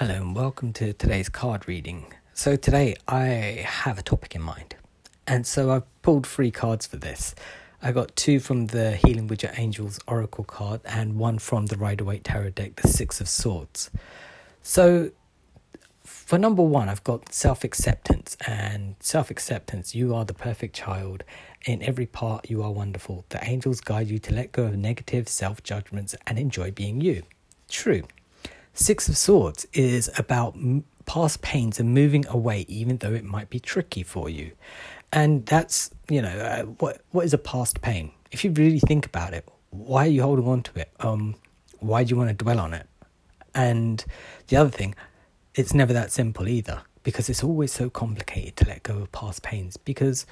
Hello and welcome to today's card reading. So, today I have a topic in mind, and so I've pulled three cards for this. I got two from the Healing with Angels Oracle card and one from the Rider Waite Tarot deck, the Six of Swords. So, for number one, I've got self acceptance, and self acceptance, you are the perfect child. In every part, you are wonderful. The angels guide you to let go of negative self judgments and enjoy being you. True. Six of Swords is about past pains and moving away, even though it might be tricky for you. And that's, you know, uh, what what is a past pain? If you really think about it, why are you holding on to it? Um, why do you want to dwell on it? And the other thing, it's never that simple either because it's always so complicated to let go of past pains. Because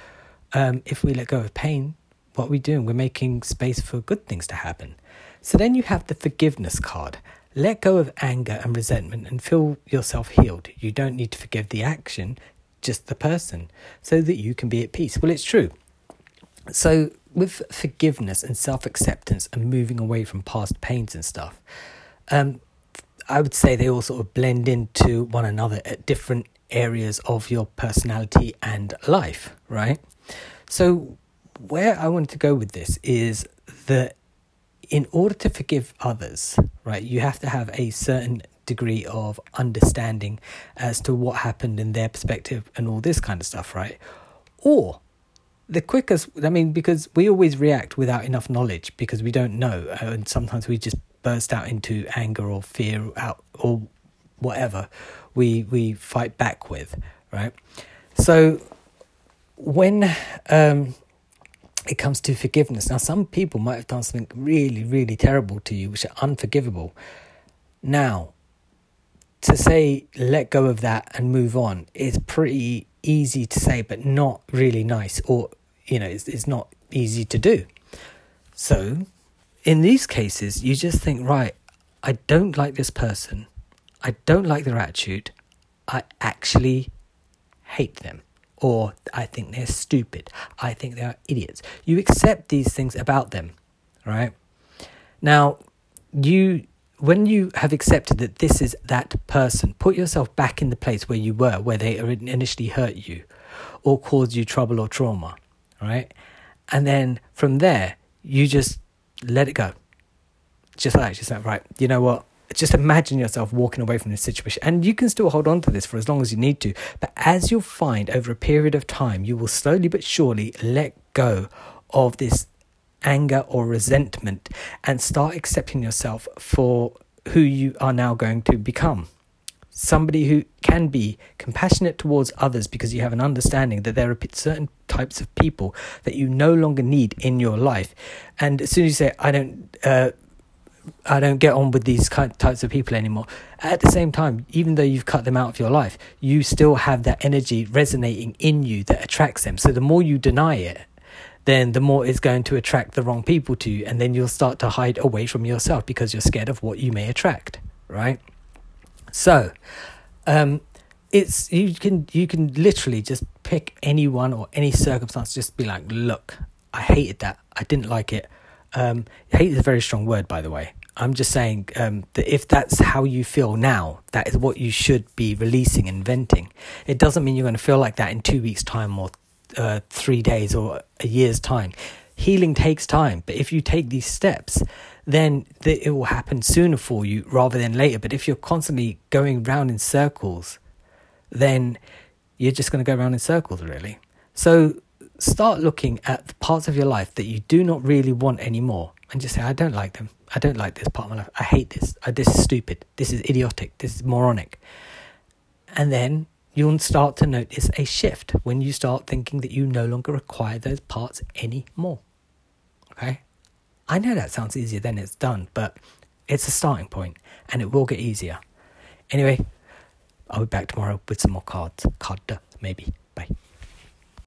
um, if we let go of pain, what are we doing? We're making space for good things to happen. So then you have the forgiveness card. Let go of anger and resentment and feel yourself healed. You don't need to forgive the action, just the person, so that you can be at peace. Well, it's true. So, with forgiveness and self acceptance and moving away from past pains and stuff, um, I would say they all sort of blend into one another at different areas of your personality and life, right? So, where I wanted to go with this is that in order to forgive others, right, you have to have a certain degree of understanding as to what happened in their perspective and all this kind of stuff, right? Or the quickest, I mean, because we always react without enough knowledge because we don't know, and sometimes we just burst out into anger or fear out or whatever we we fight back with, right? So when um, it comes to forgiveness, now some people might have done something really really terrible to you, which are unforgivable. Now, to say let go of that and move on is pretty easy to say, but not really nice, or you know, it's, it's not easy to do. So in these cases, you just think, right, I don't like this person. I don't like their attitude. I actually hate them. Or I think they're stupid. I think they are idiots. You accept these things about them, right? Now, you when you have accepted that this is that person, put yourself back in the place where you were, where they initially hurt you or caused you trouble or trauma, right? And then from there, you just let it go. Just like, just like, right, you know what? Just imagine yourself walking away from this situation. And you can still hold on to this for as long as you need to. But as you'll find over a period of time, you will slowly but surely let go of this anger or resentment and start accepting yourself for who you are now going to become somebody who can be compassionate towards others because you have an understanding that there are certain types of people that you no longer need in your life. And as soon as you say, I don't, uh, I don't get on with these types of people anymore. At the same time, even though you've cut them out of your life, you still have that energy resonating in you that attracts them. So the more you deny it, then the more it's going to attract the wrong people to you. And then you'll start to hide away from yourself because you're scared of what you may attract, right? So, um, it's you can you can literally just pick anyone or any circumstance, just be like, look, I hated that, I didn't like it. Um, hate is a very strong word, by the way. I'm just saying um, that if that's how you feel now, that is what you should be releasing and venting. It doesn't mean you're going to feel like that in two weeks' time or uh, three days or a year's time. Healing takes time, but if you take these steps, then it will happen sooner for you rather than later. But if you're constantly going round in circles, then you're just going to go around in circles, really. So start looking at the parts of your life that you do not really want anymore and just say, I don't like them. I don't like this part of my life. I hate this. this is stupid. This is idiotic. This is moronic. And then you'll start to notice a shift when you start thinking that you no longer require those parts anymore. Okay? I know that sounds easier than it's done, but it's a starting point and it will get easier. Anyway, I'll be back tomorrow with some more cards. Card, maybe. Bye.